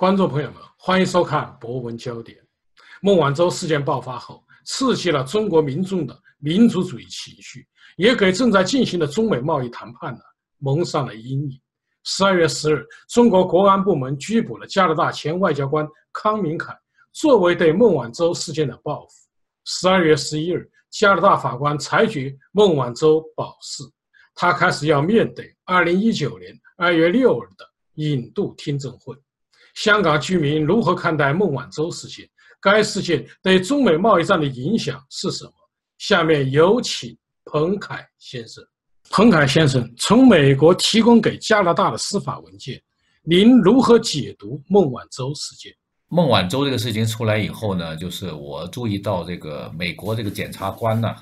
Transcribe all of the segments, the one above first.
观众朋友们，欢迎收看《博文焦点》。孟晚舟事件爆发后，刺激了中国民众的民族主义情绪，也给正在进行的中美贸易谈判呢蒙上了阴影。十二月十日，中国国安部门拘捕了加拿大前外交官康明凯，作为对孟晚舟事件的报复。十二月十一日，加拿大法官裁决孟晚舟保释，他开始要面对二零一九年二月六日的引渡听证会。香港居民如何看待孟晚舟事件？该事件对中美贸易战的影响是什么？下面有请彭凯先生。彭凯先生，从美国提供给加拿大的司法文件，您如何解读孟晚舟事件？孟晚舟这个事情出来以后呢，就是我注意到这个美国这个检察官呢，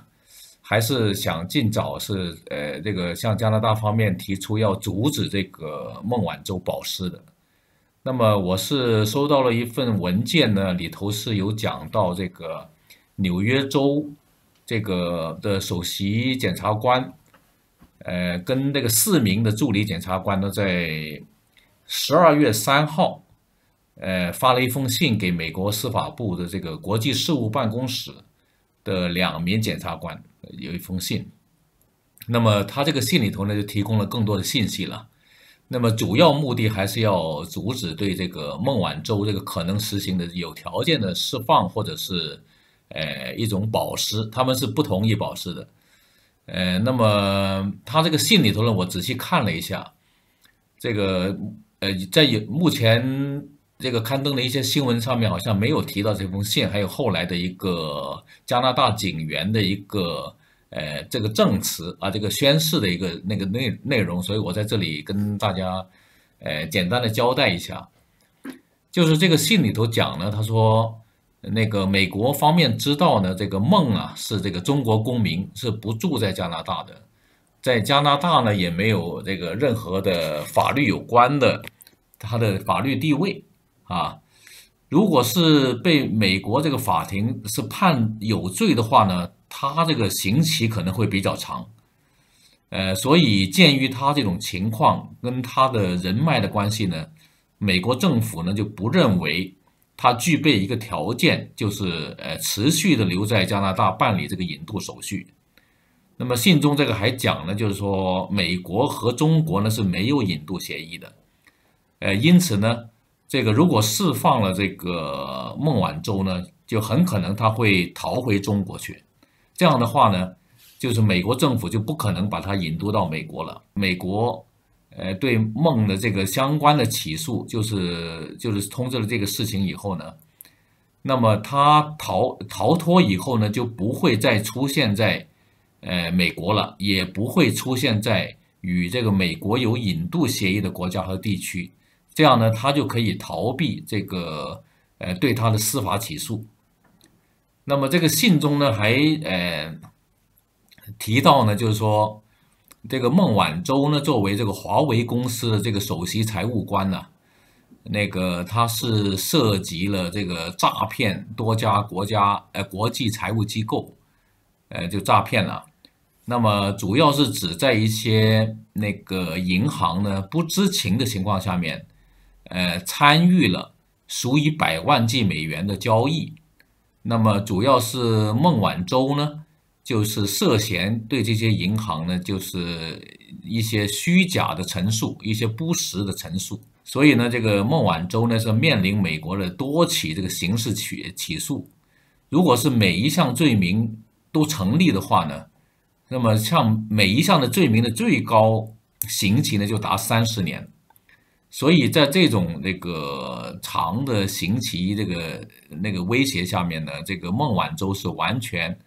还是想尽早是呃这个向加拿大方面提出要阻止这个孟晚舟保释的。那么我是收到了一份文件呢，里头是有讲到这个纽约州这个的首席检察官，呃，跟那个四名的助理检察官呢，在十二月三号，呃，发了一封信给美国司法部的这个国际事务办公室的两名检察官，有一封信。那么他这个信里头呢，就提供了更多的信息了。那么主要目的还是要阻止对这个孟晚舟这个可能实行的有条件的释放，或者是，呃一种保释，他们是不同意保释的。呃，那么他这个信里头呢，我仔细看了一下，这个呃在有目前这个刊登的一些新闻上面好像没有提到这封信，还有后来的一个加拿大警员的一个。呃，这个证词啊，这个宣誓的一个那个内内容，所以我在这里跟大家，呃，简单的交代一下，就是这个信里头讲呢，他说，那个美国方面知道呢，这个孟啊是这个中国公民，是不住在加拿大的，在加拿大呢也没有这个任何的法律有关的他的法律地位啊，如果是被美国这个法庭是判有罪的话呢。他这个刑期可能会比较长，呃，所以鉴于他这种情况跟他的人脉的关系呢，美国政府呢就不认为他具备一个条件，就是呃持续的留在加拿大办理这个引渡手续。那么信中这个还讲呢，就是说美国和中国呢是没有引渡协议的，呃，因此呢，这个如果释放了这个孟晚舟呢，就很可能他会逃回中国去。这样的话呢，就是美国政府就不可能把他引渡到美国了。美国，呃，对孟的这个相关的起诉，就是就是通知了这个事情以后呢，那么他逃逃脱以后呢，就不会再出现在，呃，美国了，也不会出现在与这个美国有引渡协议的国家和地区。这样呢，他就可以逃避这个，呃，对他的司法起诉。那么这个信中呢，还呃提到呢，就是说这个孟晚舟呢，作为这个华为公司的这个首席财务官呢，那个他是涉及了这个诈骗多家国家呃国际财务机构，呃就诈骗了。那么主要是指在一些那个银行呢不知情的情况下面，呃参与了数以百万计美元的交易。那么主要是孟晚舟呢，就是涉嫌对这些银行呢，就是一些虚假的陈述，一些不实的陈述。所以呢，这个孟晚舟呢是面临美国的多起这个刑事起起诉。如果是每一项罪名都成立的话呢，那么像每一项的罪名的最高刑期呢就达三十年。所以在这种那个长的刑期这个那个威胁下面呢，这个孟晚舟是完全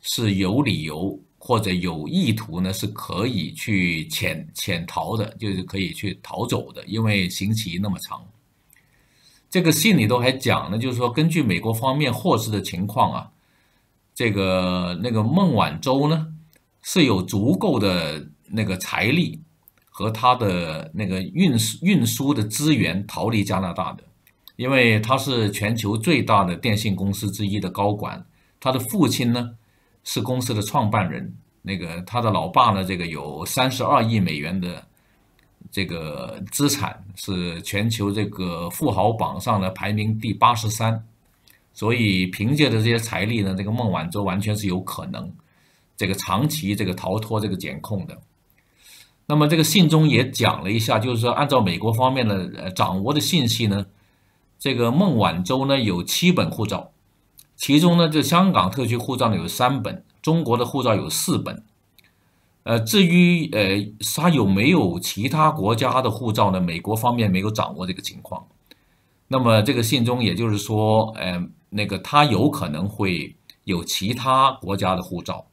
是有理由或者有意图呢，是可以去潜潜逃的，就是可以去逃走的，因为刑期那么长。这个信里头还讲呢，就是说根据美国方面获知的情况啊，这个那个孟晚舟呢是有足够的那个财力。和他的那个运输运输的资源逃离加拿大的，因为他是全球最大的电信公司之一的高管，他的父亲呢是公司的创办人，那个他的老爸呢，这个有三十二亿美元的这个资产是全球这个富豪榜上的排名第八十三，所以凭借着这些财力呢，这个孟晚舟完全是有可能这个长期这个逃脱这个检控的。那么这个信中也讲了一下，就是说按照美国方面的呃掌握的信息呢，这个孟晚舟呢有七本护照，其中呢这香港特区护照呢有三本，中国的护照有四本。呃，至于呃他有没有其他国家的护照呢？美国方面没有掌握这个情况。那么这个信中也就是说，呃，那个他有可能会有其他国家的护照，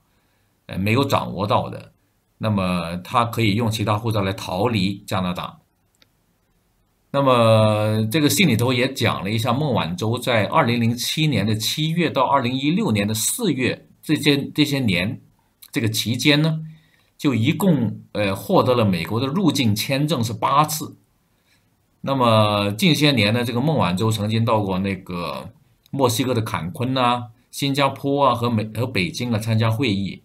呃，没有掌握到的。那么他可以用其他护照来逃离加拿大。那么这个信里头也讲了一下，孟晚舟在二零零七年的七月到二零一六年的四月这些这些年这个期间呢。就一共呃获得了美国的入境签证是八次，那么近些年呢，这个孟晚舟曾经到过那个墨西哥的坎昆呐、新加坡啊和美和北京啊参加会议，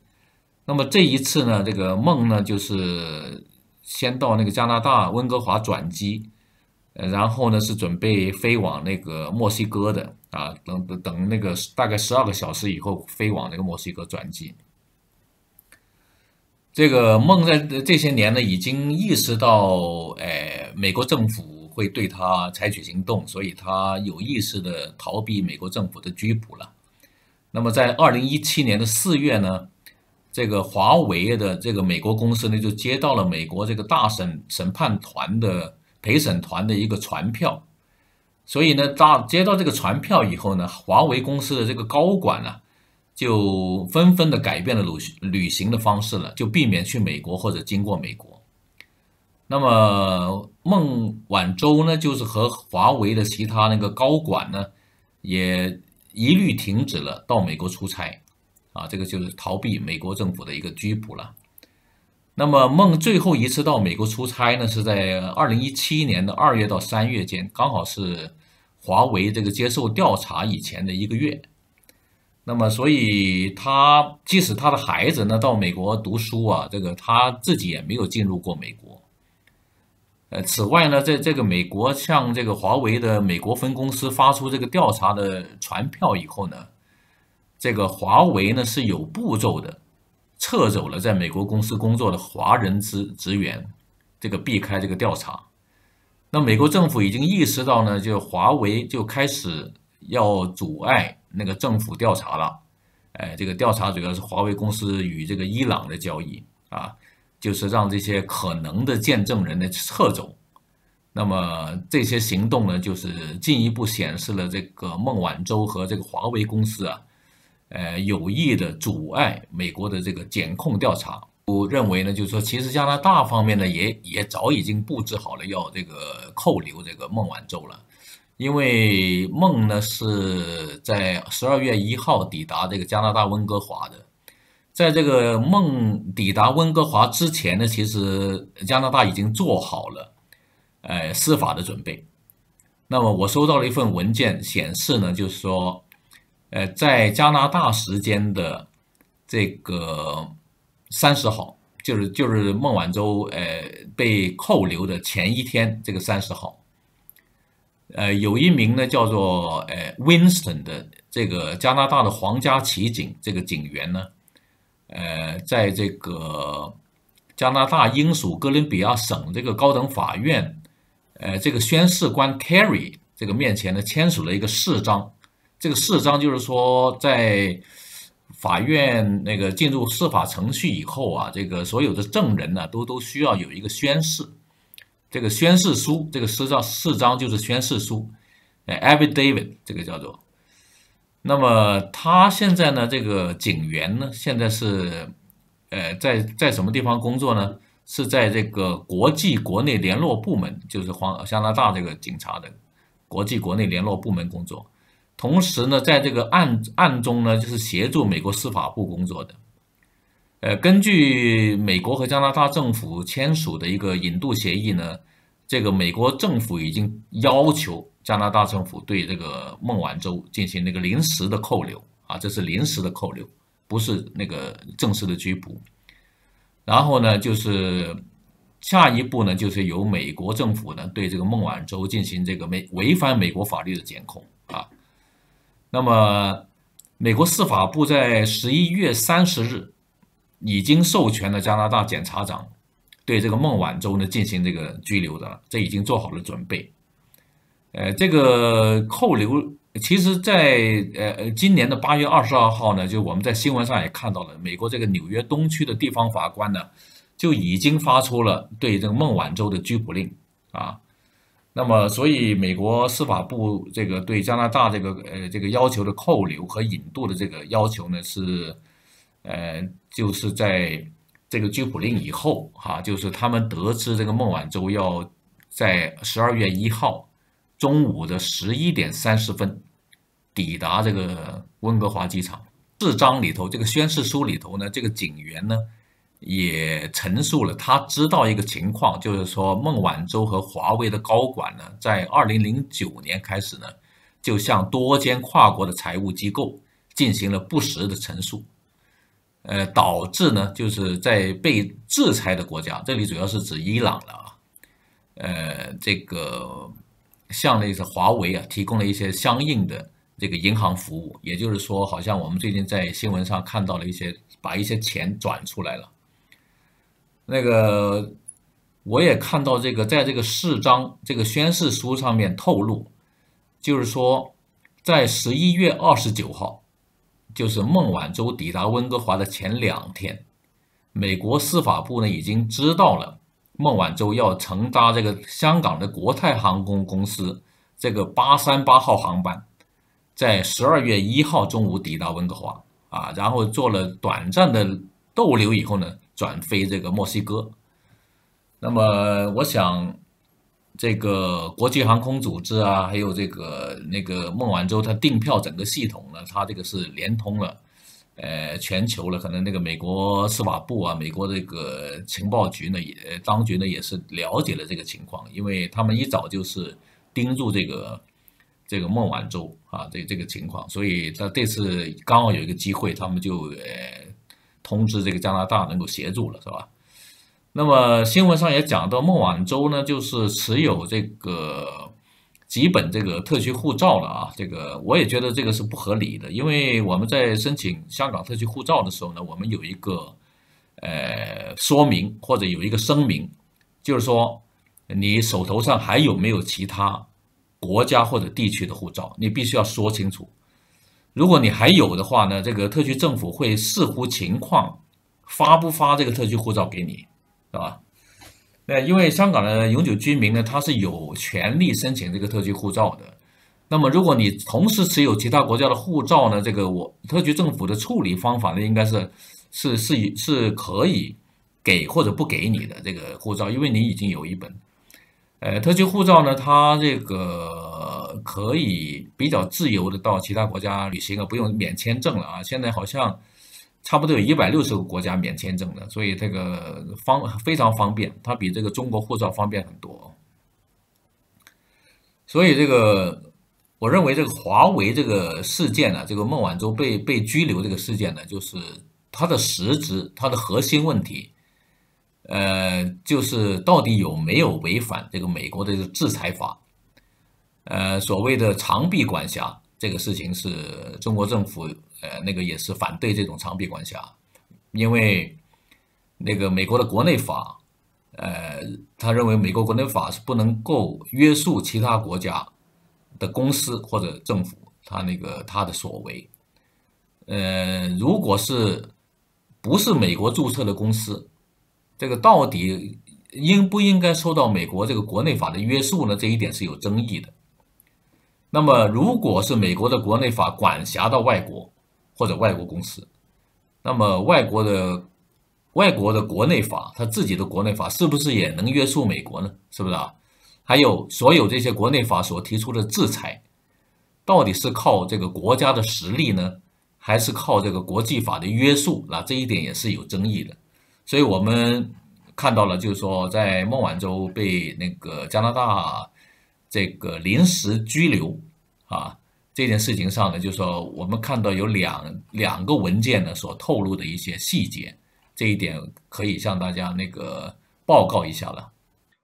那么这一次呢，这个孟呢就是先到那个加拿大温哥华转机，呃，然后呢是准备飞往那个墨西哥的啊，等等等那个大概十二个小时以后飞往那个墨西哥转机。这个孟在这些年呢，已经意识到，哎，美国政府会对他采取行动，所以他有意识的逃避美国政府的拘捕了。那么，在二零一七年的四月呢，这个华为的这个美国公司呢，就接到了美国这个大审审判团的陪审团的一个传票，所以呢，大接到这个传票以后呢，华为公司的这个高管呢。就纷纷的改变了旅旅行的方式了，就避免去美国或者经过美国。那么孟晚舟呢，就是和华为的其他那个高管呢，也一律停止了到美国出差，啊，这个就是逃避美国政府的一个拘捕了。那么孟最后一次到美国出差呢，是在二零一七年的二月到三月间，刚好是华为这个接受调查以前的一个月。那么，所以他即使他的孩子呢到美国读书啊，这个他自己也没有进入过美国。呃，此外呢，在这个美国向这个华为的美国分公司发出这个调查的传票以后呢，这个华为呢是有步骤的撤走了在美国公司工作的华人职职员，这个避开这个调查。那美国政府已经意识到呢，就华为就开始要阻碍。那个政府调查了，哎，这个调查主要是华为公司与这个伊朗的交易啊，就是让这些可能的见证人呢撤走。那么这些行动呢，就是进一步显示了这个孟晚舟和这个华为公司啊，呃，有意的阻碍美国的这个检控调查。我认为呢，就是说，其实加拿大方面呢，也也早已经布置好了要这个扣留这个孟晚舟了。因为孟呢是在十二月一号抵达这个加拿大温哥华的，在这个孟抵达温哥华之前呢，其实加拿大已经做好了，呃，司法的准备。那么我收到了一份文件，显示呢，就是说，呃，在加拿大时间的这个三十号，就是就是孟晚舟呃被扣留的前一天，这个三十号。呃，有一名呢叫做呃 Winston 的这个加拿大的皇家骑警这个警员呢，呃，在这个加拿大英属哥伦比亚省这个高等法院，呃，这个宣誓官 Carry 这个面前呢签署了一个誓章，这个四章就是说在法院那个进入司法程序以后啊，这个所有的证人呢都都需要有一个宣誓。这个宣誓书，这个誓章四章就是宣誓书，哎，affidavit 这个叫做。那么他现在呢，这个警员呢，现在是，呃，在在什么地方工作呢？是在这个国际国内联络部门，就是黄加拿大这个警察的国际国内联络部门工作。同时呢，在这个暗暗中呢，就是协助美国司法部工作的。呃，根据美国和加拿大政府签署的一个引渡协议呢，这个美国政府已经要求加拿大政府对这个孟晚舟进行那个临时的扣留啊，这是临时的扣留，不是那个正式的拘捕。然后呢，就是下一步呢，就是由美国政府呢对这个孟晚舟进行这个美违反美国法律的监控。那么，美国司法部在十一月三十日已经授权了加拿大检察长对这个孟晚舟呢进行这个拘留的，这已经做好了准备。呃，这个扣留。其实，在呃今年的八月二十二号呢，就我们在新闻上也看到了，美国这个纽约东区的地方法官呢，就已经发出了对这个孟晚舟的拘捕令啊。那么，所以美国司法部这个对加拿大这个呃这个要求的扣留和引渡的这个要求呢，是呃就是在这个拘捕令以后哈，就是他们得知这个孟晚舟要在十二月一号中午的十一点三十分。抵达这个温哥华机场，四章里头，这个宣誓书里头呢，这个警员呢也陈述了他知道一个情况，就是说孟晚舟和华为的高管呢，在二零零九年开始呢，就向多间跨国的财务机构进行了不实的陈述，呃，导致呢，就是在被制裁的国家，这里主要是指伊朗了啊，呃，这个向那个华为啊提供了一些相应的。这个银行服务，也就是说，好像我们最近在新闻上看到了一些，把一些钱转出来了。那个，我也看到这个，在这个四章、这个宣誓书上面透露，就是说，在十一月二十九号，就是孟晚舟抵达温哥华的前两天，美国司法部呢已经知道了孟晚舟要乘搭这个香港的国泰航空公司这个八三八号航班。在十二月一号中午抵达温哥华啊，然后做了短暂的逗留以后呢，转飞这个墨西哥。那么我想，这个国际航空组织啊，还有这个那个孟晚舟他订票整个系统呢，它这个是连通了，呃，全球了。可能那个美国司法部啊，美国这个情报局呢，也当局呢也是了解了这个情况，因为他们一早就是盯住这个。这个孟晚舟啊，这这个情况，所以他这次刚好有一个机会，他们就呃通知这个加拿大能够协助了，是吧？那么新闻上也讲到，孟晚舟呢就是持有这个几本这个特区护照了啊，这个我也觉得这个是不合理的，因为我们在申请香港特区护照的时候呢，我们有一个呃说明或者有一个声明，就是说你手头上还有没有其他。国家或者地区的护照，你必须要说清楚。如果你还有的话呢，这个特区政府会视乎情况发不发这个特区护照给你，是吧？那因为香港的永久居民呢，他是有权利申请这个特区护照的。那么如果你同时持有其他国家的护照呢，这个我特区政府的处理方法呢，应该是是是是可以给或者不给你的这个护照，因为你已经有一本。呃，特区护照呢，它这个可以比较自由的到其他国家旅行啊，不用免签证了啊。现在好像差不多有一百六十个国家免签证的，所以这个方非常方便，它比这个中国护照方便很多。所以这个，我认为这个华为这个事件呢，这个孟晚舟被被拘留这个事件呢，就是它的实质，它的核心问题。呃，就是到底有没有违反这个美国的制裁法？呃，所谓的长臂管辖这个事情，是中国政府呃那个也是反对这种长臂管辖，因为那个美国的国内法，呃，他认为美国国内法是不能够约束其他国家的公司或者政府，他那个他的所为。呃，如果是不是美国注册的公司？这个到底应不应该受到美国这个国内法的约束呢？这一点是有争议的。那么，如果是美国的国内法管辖到外国或者外国公司，那么外国的外国的国内法，他自己的国内法是不是也能约束美国呢？是不是啊？还有所有这些国内法所提出的制裁，到底是靠这个国家的实力呢，还是靠这个国际法的约束？那这一点也是有争议的。所以我们看到了，就是说，在孟晚舟被那个加拿大这个临时拘留啊这件事情上呢，就是说，我们看到有两两个文件呢所透露的一些细节，这一点可以向大家那个报告一下了。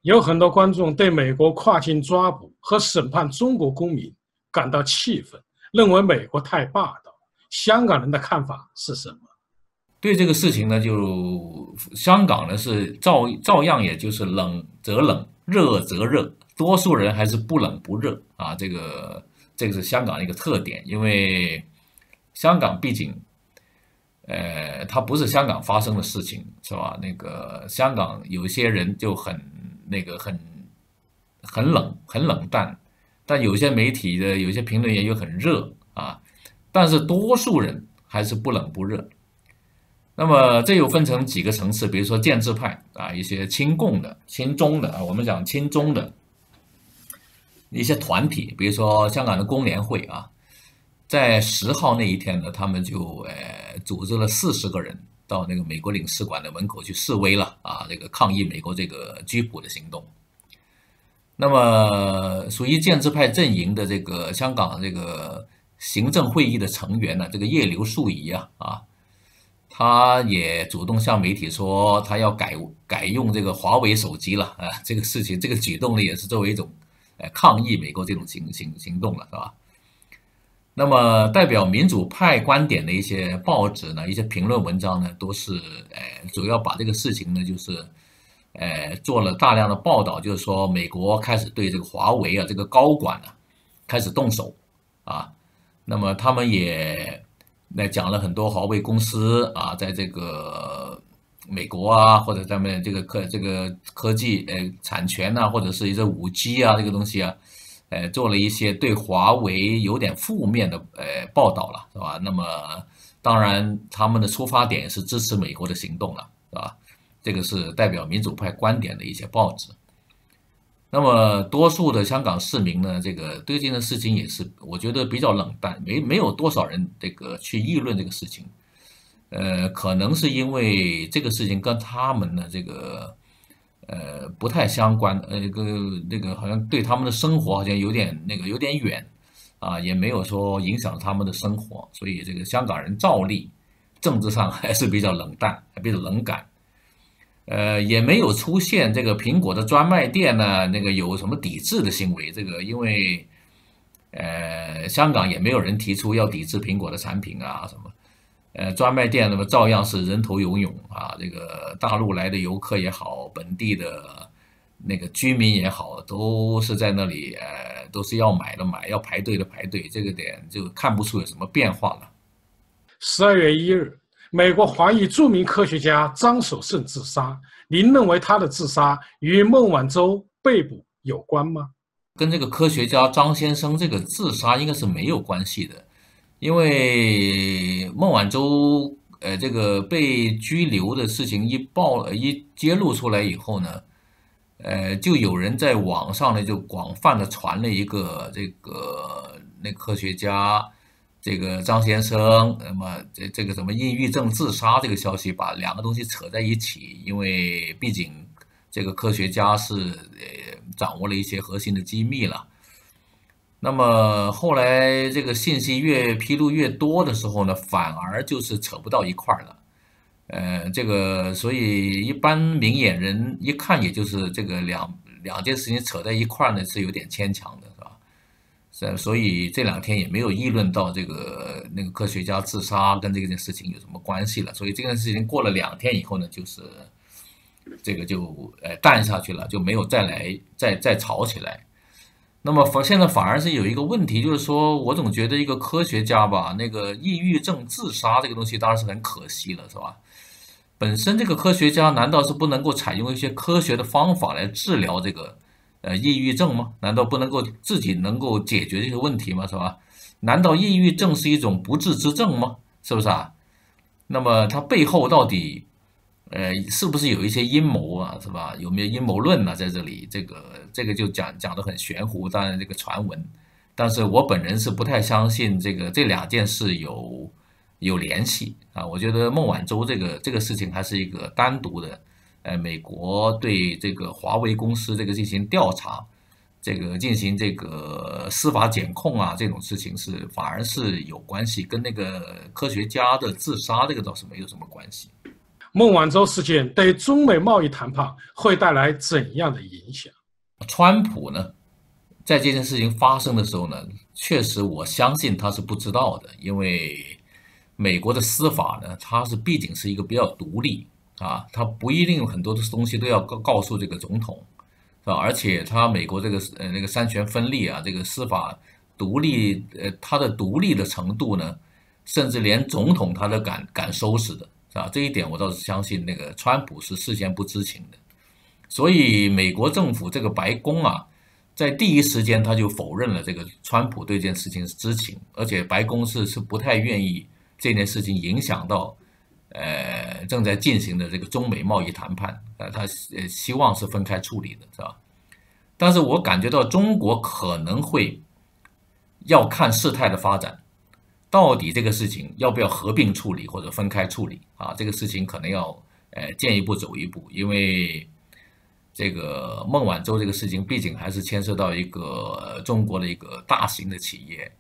有很多观众对美国跨境抓捕和审判中国公民感到气愤，认为美国太霸道。香港人的看法是什么？对这个事情呢，就香港呢是照照样，也就是冷则冷，热则热，多数人还是不冷不热啊。这个这个是香港的一个特点，因为香港毕竟，呃，它不是香港发生的事情，是吧？那个香港有些人就很那个很很冷，很冷淡，但有些媒体的有些评论员又很热啊。但是多数人还是不冷不热。那么这又分成几个层次，比如说建制派啊，一些亲共的、亲中的啊，我们讲亲中的一些团体，比如说香港的工联会啊，在十号那一天呢，他们就呃组织了四十个人到那个美国领事馆的门口去示威了啊，这个抗议美国这个拘捕的行动。那么属于建制派阵营的这个香港这个。行政会议的成员呢，这个叶刘淑仪啊，啊，他也主动向媒体说，他要改改用这个华为手机了啊。这个事情，这个举动呢，也是作为一种，呃，抗议美国这种行行行动了，是吧？那么，代表民主派观点的一些报纸呢，一些评论文章呢，都是，呃，主要把这个事情呢，就是，呃，做了大量的报道，就是说，美国开始对这个华为啊，这个高管呢，开始动手，啊。那么他们也那讲了很多华为公司啊，在这个美国啊，或者咱们这个科这个科技呃产权呐，或者是一些五 G 啊这个东西啊，呃做了一些对华为有点负面的呃报道了，是吧？那么当然他们的出发点是支持美国的行动了，是吧？这个是代表民主派观点的一些报纸。那么，多数的香港市民呢，这个对这件事情也是，我觉得比较冷淡，没没有多少人这个去议论这个事情。呃，可能是因为这个事情跟他们的这个呃不太相关，呃，个那个好像对他们的生活好像有点那个有点远啊，也没有说影响他们的生活，所以这个香港人照例政治上 还是比较冷淡，还比较冷感。呃，也没有出现这个苹果的专卖店呢，那个有什么抵制的行为？这个因为，呃，香港也没有人提出要抵制苹果的产品啊什么，呃，专卖店那么照样是人头涌涌啊，这个大陆来的游客也好，本地的那个居民也好，都是在那里，呃，都是要买的买，要排队的排队，这个点就看不出有什么变化了。十二月一日。美国华裔著名科学家张守胜自杀，您认为他的自杀与孟晚舟被捕有关吗？跟这个科学家张先生这个自杀应该是没有关系的，因为孟晚舟呃这个被拘留的事情一报一揭露出来以后呢，呃就有人在网上呢就广泛的传了一个这个那科学家。这个张先生，那么这这个什么抑郁症自杀这个消息，把两个东西扯在一起，因为毕竟这个科学家是呃掌握了一些核心的机密了。那么后来这个信息越披露越多的时候呢，反而就是扯不到一块儿了。呃，这个所以一般明眼人一看，也就是这个两两件事情扯在一块儿呢，是有点牵强的。是吧，所以这两天也没有议论到这个那个科学家自杀跟这件事情有什么关系了。所以这件事情过了两天以后呢，就是这个就呃淡下去了，就没有再来再再吵起来。那么反现在反而是有一个问题，就是说我总觉得一个科学家吧，那个抑郁症自杀这个东西当然是很可惜了，是吧？本身这个科学家难道是不能够采用一些科学的方法来治疗这个？呃，抑郁症吗？难道不能够自己能够解决这些问题吗？是吧？难道抑郁症是一种不治之症吗？是不是啊？那么它背后到底，呃，是不是有一些阴谋啊？是吧？有没有阴谋论呢？在这里，这个这个就讲讲的很玄乎，当然这个传闻，但是我本人是不太相信这个这两件事有有联系啊。我觉得孟晚舟这个这个事情还是一个单独的。呃，美国对这个华为公司这个进行调查，这个进行这个司法检控啊，这种事情是反而是有关系，跟那个科学家的自杀这个倒是没有什么关系。孟晚舟事件对中美贸易谈判会带来怎样的影响？川普呢，在这件事情发生的时候呢，确实我相信他是不知道的，因为美国的司法呢，它是毕竟是一个比较独立啊，它不一定有很多的东西都要告告诉这个总统，是吧？而且它美国这个呃那个三权分立啊，这个司法独立呃它的独立的程度呢，甚至连总统他都敢敢收拾的。啊，这一点我倒是相信，那个川普是事先不知情的，所以美国政府这个白宫啊，在第一时间他就否认了这个川普对这件事情是知情，而且白宫是是不太愿意这件事情影响到，呃，正在进行的这个中美贸易谈判，呃，他呃希望是分开处理的，是吧？但是我感觉到中国可能会要看事态的发展。到底这个事情要不要合并处理或者分开处理啊？这个事情可能要呃见一步走一步，因为这个孟晚舟这个事情毕竟还是牵涉到一个中国的一个大型的企业，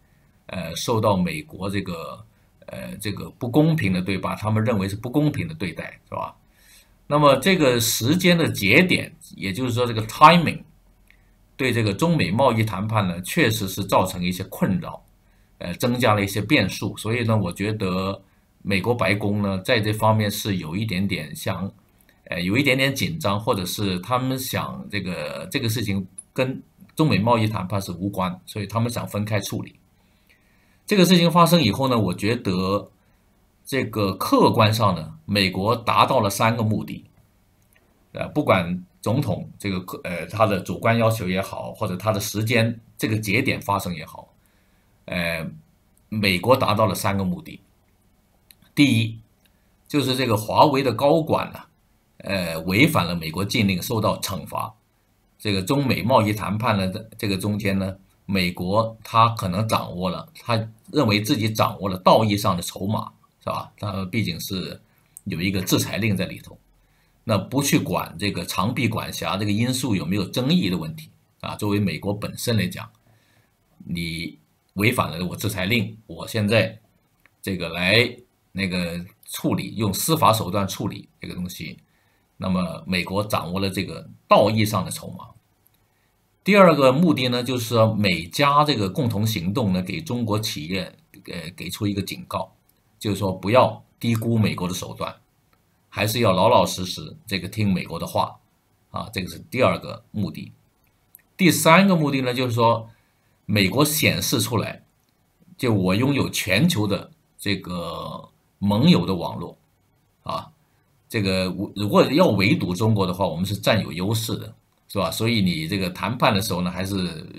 呃，受到美国这个呃这个不公平的对吧？他们认为是不公平的对待，是吧？那么这个时间的节点，也就是说这个 timing，对这个中美贸易谈判呢，确实是造成一些困扰。呃，增加了一些变数，所以呢，我觉得美国白宫呢，在这方面是有一点点想，呃，有一点点紧张，或者是他们想这个这个事情跟中美贸易谈判是无关，所以他们想分开处理。这个事情发生以后呢，我觉得这个客观上呢，美国达到了三个目的，呃，不管总统这个呃他的主观要求也好，或者他的时间这个节点发生也好。呃，美国达到了三个目的。第一，就是这个华为的高管呢，呃，违反了美国禁令，受到惩罚。这个中美贸易谈判呢，这个中间呢，美国他可能掌握了，他认为自己掌握了道义上的筹码，是吧？他毕竟是有一个制裁令在里头，那不去管这个长臂管辖这个因素有没有争议的问题啊？作为美国本身来讲，你。违反了我制裁令，我现在这个来那个处理，用司法手段处理这个东西，那么美国掌握了这个道义上的筹码。第二个目的呢，就是说美加这个共同行动呢，给中国企业呃给出一个警告，就是说不要低估美国的手段，还是要老老实实这个听美国的话啊，这个是第二个目的。第三个目的呢，就是说。美国显示出来，就我拥有全球的这个盟友的网络，啊，这个如果要围堵中国的话，我们是占有优势的，是吧？所以你这个谈判的时候呢，还是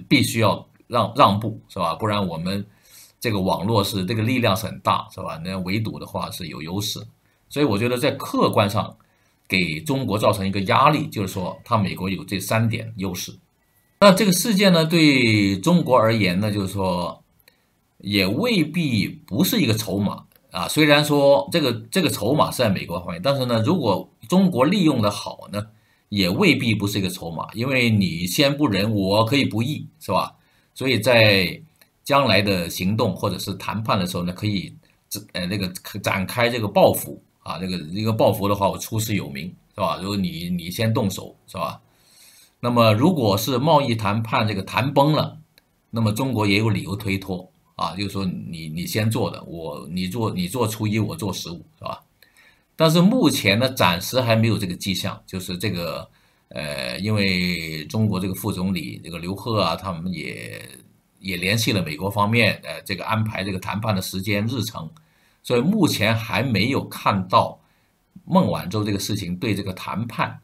必须要让让步，是吧？不然我们这个网络是这个力量是很大，是吧？那围堵的话是有优势，所以我觉得在客观上给中国造成一个压力，就是说，他美国有这三点优势。那这个事件呢，对中国而言呢，就是说，也未必不是一个筹码啊。虽然说这个这个筹码是在美国方面，但是呢，如果中国利用的好呢，也未必不是一个筹码。因为你先不仁，我可以不义，是吧？所以在将来的行动或者是谈判的时候呢，可以呃那个展开这个报复啊，这个一个报复的话，我出师有名，是吧？如果你你先动手，是吧？那么，如果是贸易谈判这个谈崩了，那么中国也有理由推脱啊，就是说你你先做的，我你做你做初一，我做十五，是吧？但是目前呢，暂时还没有这个迹象，就是这个呃，因为中国这个副总理这个刘鹤啊，他们也也联系了美国方面，呃，这个安排这个谈判的时间日程，所以目前还没有看到孟晚舟这个事情对这个谈判。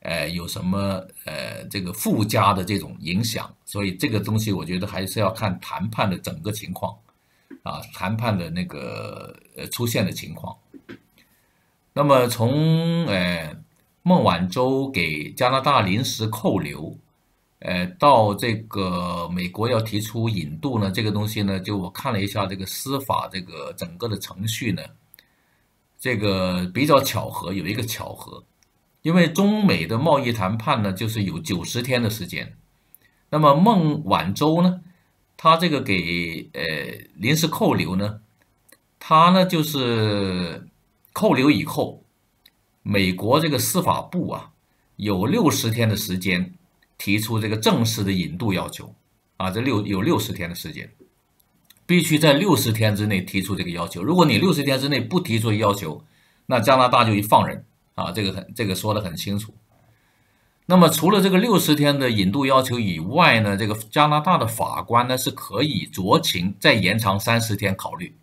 呃，有什么呃这个附加的这种影响？所以这个东西我觉得还是要看谈判的整个情况，啊，谈判的那个呃出现的情况。那么从呃孟晚舟给加拿大临时扣留，呃到这个美国要提出引渡呢，这个东西呢，就我看了一下这个司法这个整个的程序呢，这个比较巧合，有一个巧合。因为中美的贸易谈判呢，就是有九十天的时间。那么孟晚舟呢，他这个给呃临时扣留呢，他呢就是扣留以后，美国这个司法部啊，有六十天的时间提出这个正式的引渡要求啊，这六有六十天的时间，必须在六十天之内提出这个要求。如果你六十天之内不提出要求，那加拿大就一放人啊，这个很这个说的很清楚。那么除了这个六十天的引渡要求以外呢，这个加拿大的法官呢是可以酌情再延长三十天考虑，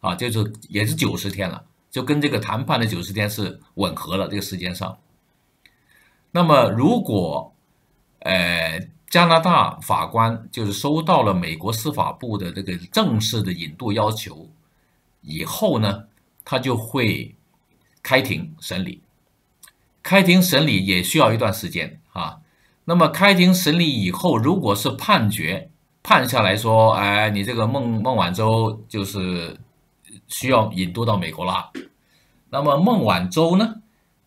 啊，就是也是九十天了，就跟这个谈判的九十天是吻合了这个时间上。那么如果，呃，加拿大法官就是收到了美国司法部的这个正式的引渡要求以后呢，他就会开庭审理。开庭审理也需要一段时间啊。那么开庭审理以后，如果是判决判下来说，哎，你这个孟孟晚舟就是需要引渡到美国了，那么孟晚舟呢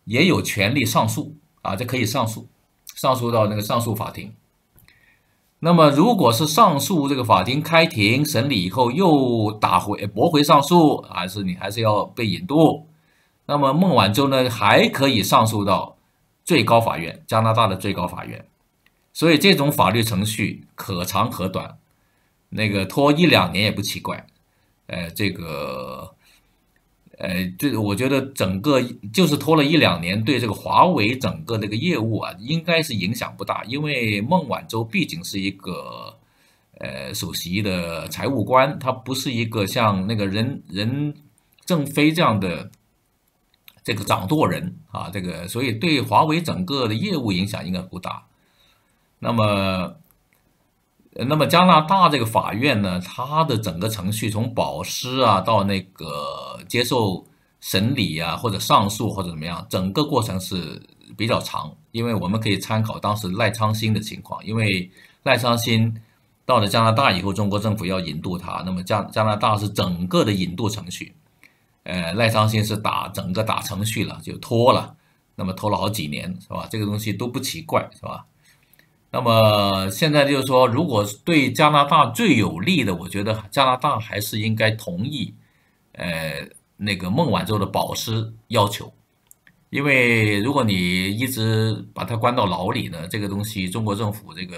也有权利上诉啊，这可以上诉，上诉到那个上诉法庭。那么如果是上诉这个法庭开庭审理以后又打回驳回上诉，还是你还是要被引渡。那么孟晚舟呢，还可以上诉到最高法院，加拿大的最高法院。所以这种法律程序可长可短，那个拖一两年也不奇怪。呃，这个，呃，这我觉得整个就是拖了一两年，对这个华为整个这个业务啊，应该是影响不大，因为孟晚舟毕竟是一个呃首席的财务官，他不是一个像那个任任正非这样的。这个掌舵人啊，这个所以对华为整个的业务影响应该不大。那么，那么加拿大这个法院呢，它的整个程序从保释啊到那个接受审理啊，或者上诉或者怎么样，整个过程是比较长。因为我们可以参考当时赖昌星的情况，因为赖昌星到了加拿大以后，中国政府要引渡他，那么加加拿大是整个的引渡程序。呃，赖昌星是打整个打程序了，就拖了，那么拖了好几年，是吧？这个东西都不奇怪，是吧？那么现在就是说，如果对加拿大最有利的，我觉得加拿大还是应该同意，呃，那个孟晚舟的保释要求，因为如果你一直把他关到牢里呢，这个东西中国政府这个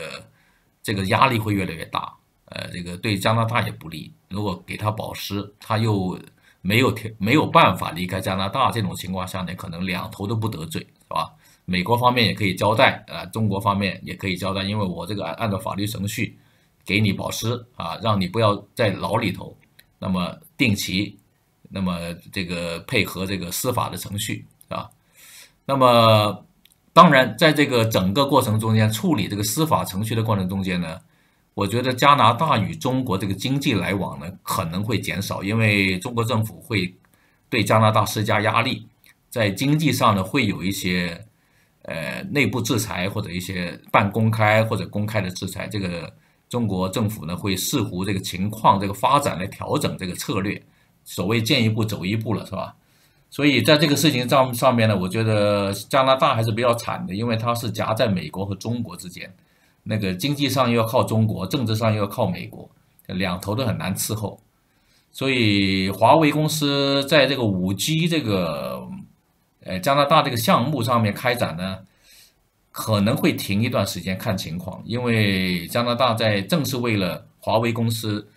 这个压力会越来越大，呃，这个对加拿大也不利。如果给他保释，他又没有条没有办法离开加拿大这种情况下呢，可能两头都不得罪，是吧？美国方面也可以交代，啊，中国方面也可以交代，因为我这个按按照法律程序给你保释啊，让你不要在牢里头，那么定期，那么这个配合这个司法的程序，啊，那么当然在这个整个过程中间处理这个司法程序的过程中间呢。我觉得加拿大与中国这个经济来往呢可能会减少，因为中国政府会对加拿大施加压力，在经济上呢会有一些呃内部制裁或者一些半公开或者公开的制裁。这个中国政府呢会视乎这个情况、这个发展来调整这个策略，所谓见一步走一步了，是吧？所以在这个事情上上面呢，我觉得加拿大还是比较惨的，因为它是夹在美国和中国之间。那个经济上又要靠中国，政治上又要靠美国，两头都很难伺候，所以华为公司在这个五 G 这个呃加拿大这个项目上面开展呢，可能会停一段时间看情况，因为加拿大在正是为了华为公司，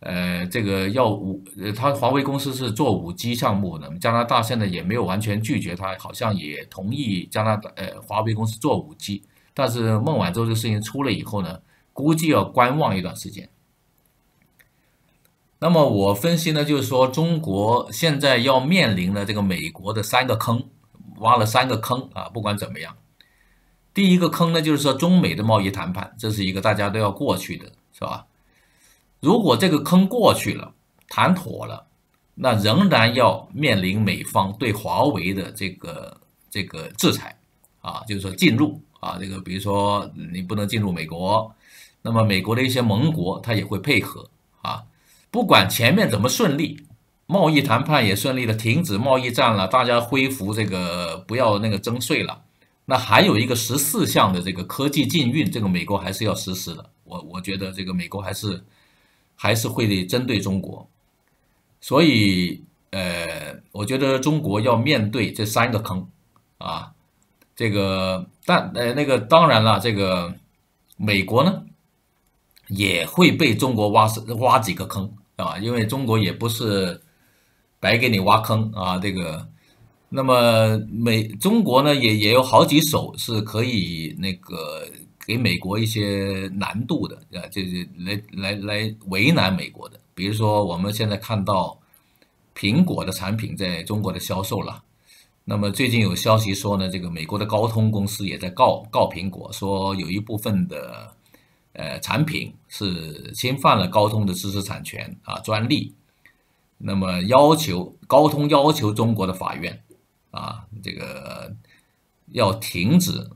呃这个要五，他华为公司是做五 G 项目的，加拿大现在也没有完全拒绝他，好像也同意加拿大呃华为公司做五 G。但是孟晚舟这个事情出了以后呢，估计要观望一段时间。那么我分析呢，就是说中国现在要面临的这个美国的三个坑，挖了三个坑啊。不管怎么样，第一个坑呢，就是说中美的贸易谈判，这是一个大家都要过去的，是吧？如果这个坑过去了，谈妥了，那仍然要面临美方对华为的这个这个制裁啊，就是说进入。啊，这个比如说你不能进入美国，那么美国的一些盟国他也会配合啊。不管前面怎么顺利，贸易谈判也顺利的停止贸易战了，大家恢复这个不要那个征税了。那还有一个十四项的这个科技禁运，这个美国还是要实施的。我我觉得这个美国还是还是会针对中国，所以呃，我觉得中国要面对这三个坑啊。这个但呃那个当然了，这个美国呢也会被中国挖挖几个坑啊，因为中国也不是白给你挖坑啊。这个那么美中国呢也也有好几手是可以那个给美国一些难度的啊，就是来来来为难美国的。比如说我们现在看到苹果的产品在中国的销售了。那么最近有消息说呢，这个美国的高通公司也在告告苹果，说有一部分的呃产品是侵犯了高通的知识产权啊专利，那么要求高通要求中国的法院啊这个要停止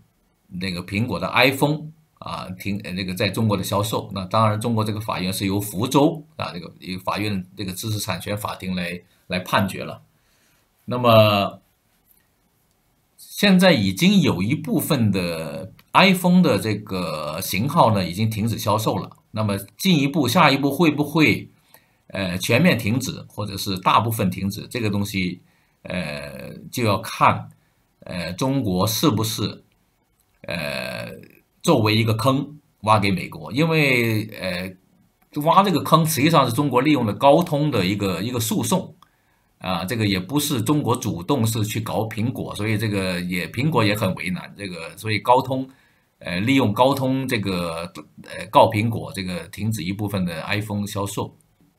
那个苹果的 iPhone 啊停那个在中国的销售。那当然，中国这个法院是由福州啊这个由法院这个知识产权法庭来来判决了。那么。现在已经有一部分的 iPhone 的这个型号呢，已经停止销售了。那么进一步，下一步会不会呃全面停止，或者是大部分停止？这个东西呃就要看呃中国是不是呃作为一个坑挖给美国，因为呃挖这个坑实际上是中国利用了高通的一个一个诉讼。啊，这个也不是中国主动是去搞苹果，所以这个也苹果也很为难。这个所以高通，呃，利用高通这个呃告苹果，这个停止一部分的 iPhone 销售，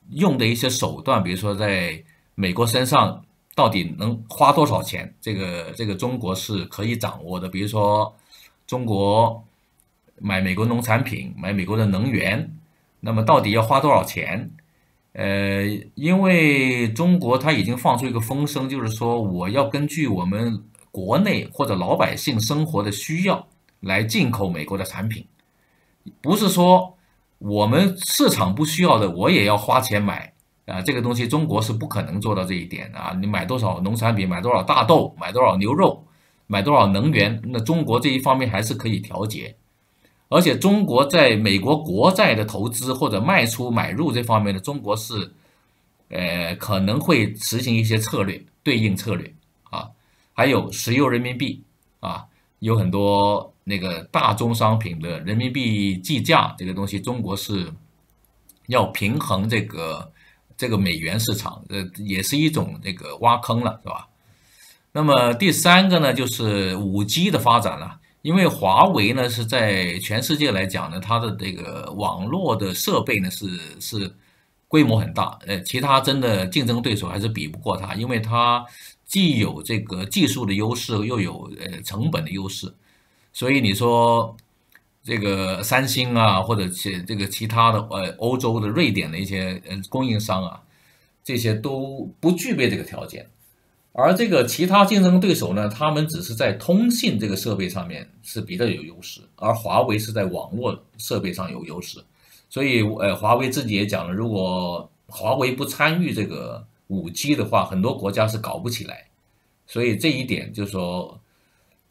用的一些手段，比如说在美国身上到底能花多少钱，这个这个中国是可以掌握的。比如说中国买美国农产品，买美国的能源，那么到底要花多少钱？呃，因为中国它已经放出一个风声，就是说我要根据我们国内或者老百姓生活的需要来进口美国的产品，不是说我们市场不需要的，我也要花钱买啊。这个东西中国是不可能做到这一点的啊。你买多少农产品，买多少大豆，买多少牛肉，买多少能源，那中国这一方面还是可以调节。而且中国在美国国债的投资或者卖出买入这方面的，中国是，呃，可能会实行一些策略对应策略啊，还有石油人民币啊，有很多那个大宗商品的人民币计价这个东西，中国是要平衡这个这个美元市场，呃，也是一种这个挖坑了，是吧？那么第三个呢，就是五 G 的发展了。因为华为呢是在全世界来讲呢，它的这个网络的设备呢是是规模很大，呃，其他真的竞争对手还是比不过它，因为它既有这个技术的优势，又有呃成本的优势，所以你说这个三星啊，或者其这个其他的呃欧洲的瑞典的一些呃供应商啊，这些都不具备这个条件。而这个其他竞争对手呢，他们只是在通信这个设备上面是比较有优势，而华为是在网络设备上有优势，所以呃，华为自己也讲了，如果华为不参与这个五 G 的话，很多国家是搞不起来，所以这一点就是说，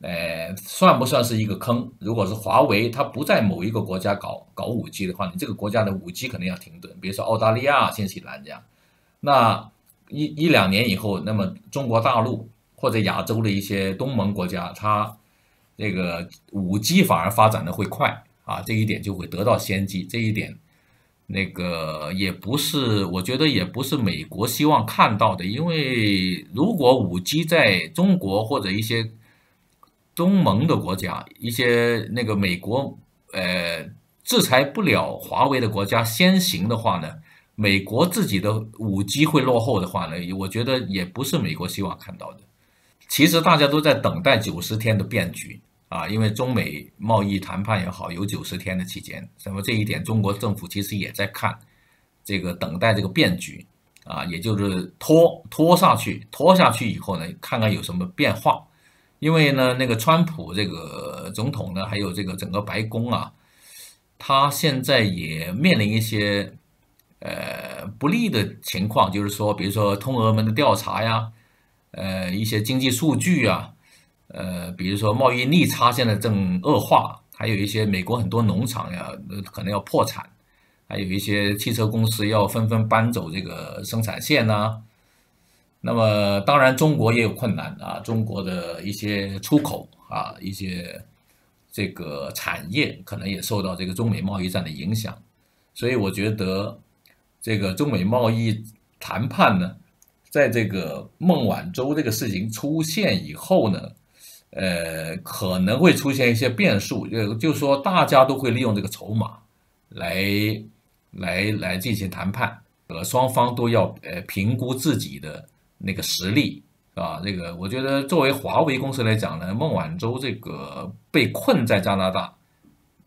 呃，算不算是一个坑？如果是华为它不在某一个国家搞搞五 G 的话，你这个国家的五 G 肯定要停顿，比如说澳大利亚、新西兰这样，那。一一两年以后，那么中国大陆或者亚洲的一些东盟国家，它这个五 G 反而发展的会快啊，这一点就会得到先机。这一点，那个也不是，我觉得也不是美国希望看到的，因为如果五 G 在中国或者一些东盟的国家，一些那个美国呃制裁不了华为的国家先行的话呢？美国自己的五 G 会落后的话呢，我觉得也不是美国希望看到的。其实大家都在等待九十天的变局啊，因为中美贸易谈判也好，有九十天的期间，那么这一点中国政府其实也在看这个等待这个变局啊，也就是拖拖下去，拖下去以后呢，看看有什么变化。因为呢，那个川普这个总统呢，还有这个整个白宫啊，他现在也面临一些。呃，不利的情况就是说，比如说通俄门的调查呀，呃，一些经济数据啊，呃，比如说贸易逆差现在正恶化，还有一些美国很多农场呀，可能要破产，还有一些汽车公司要纷纷搬走这个生产线呐，那么当然中国也有困难啊，中国的一些出口啊，一些这个产业可能也受到这个中美贸易战的影响，所以我觉得这个中美贸易谈判呢，在这个孟晚舟这个事情出现以后呢，呃，可能会出现一些变数，就就说大家都会利用这个筹码来来来进行谈判，呃，双方都要呃评估自己的。那个实力是吧？这个我觉得作为华为公司来讲呢，孟晚舟这个被困在加拿大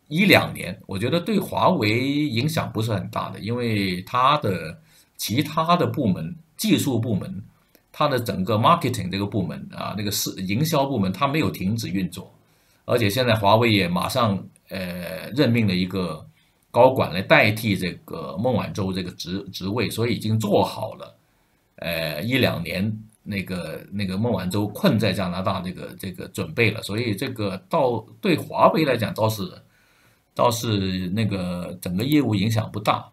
一两年，我觉得对华为影响不是很大的，因为它的其他的部门、技术部门、它的整个 marketing 这个部门啊，那个是营销部门，它没有停止运作，而且现在华为也马上呃任命了一个高管来代替这个孟晚舟这个职职位，所以已经做好了。呃，一两年那个那个孟晚舟困在加拿大，这个这个准备了，所以这个到对华为来讲倒是倒是那个整个业务影响不大。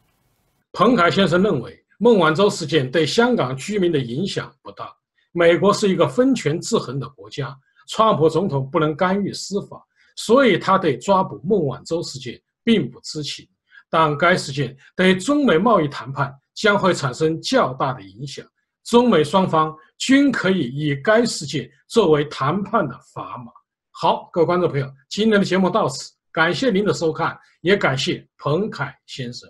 彭凯先生认为，孟晚舟事件对香港居民的影响不大。美国是一个分权制衡的国家，川普总统不能干预司法，所以他对抓捕孟晚舟事件并不知情。但该事件对中美贸易谈判将会产生较大的影响。中美双方均可以以该事件作为谈判的砝码。好，各位观众朋友，今天的节目到此，感谢您的收看，也感谢彭凯先生。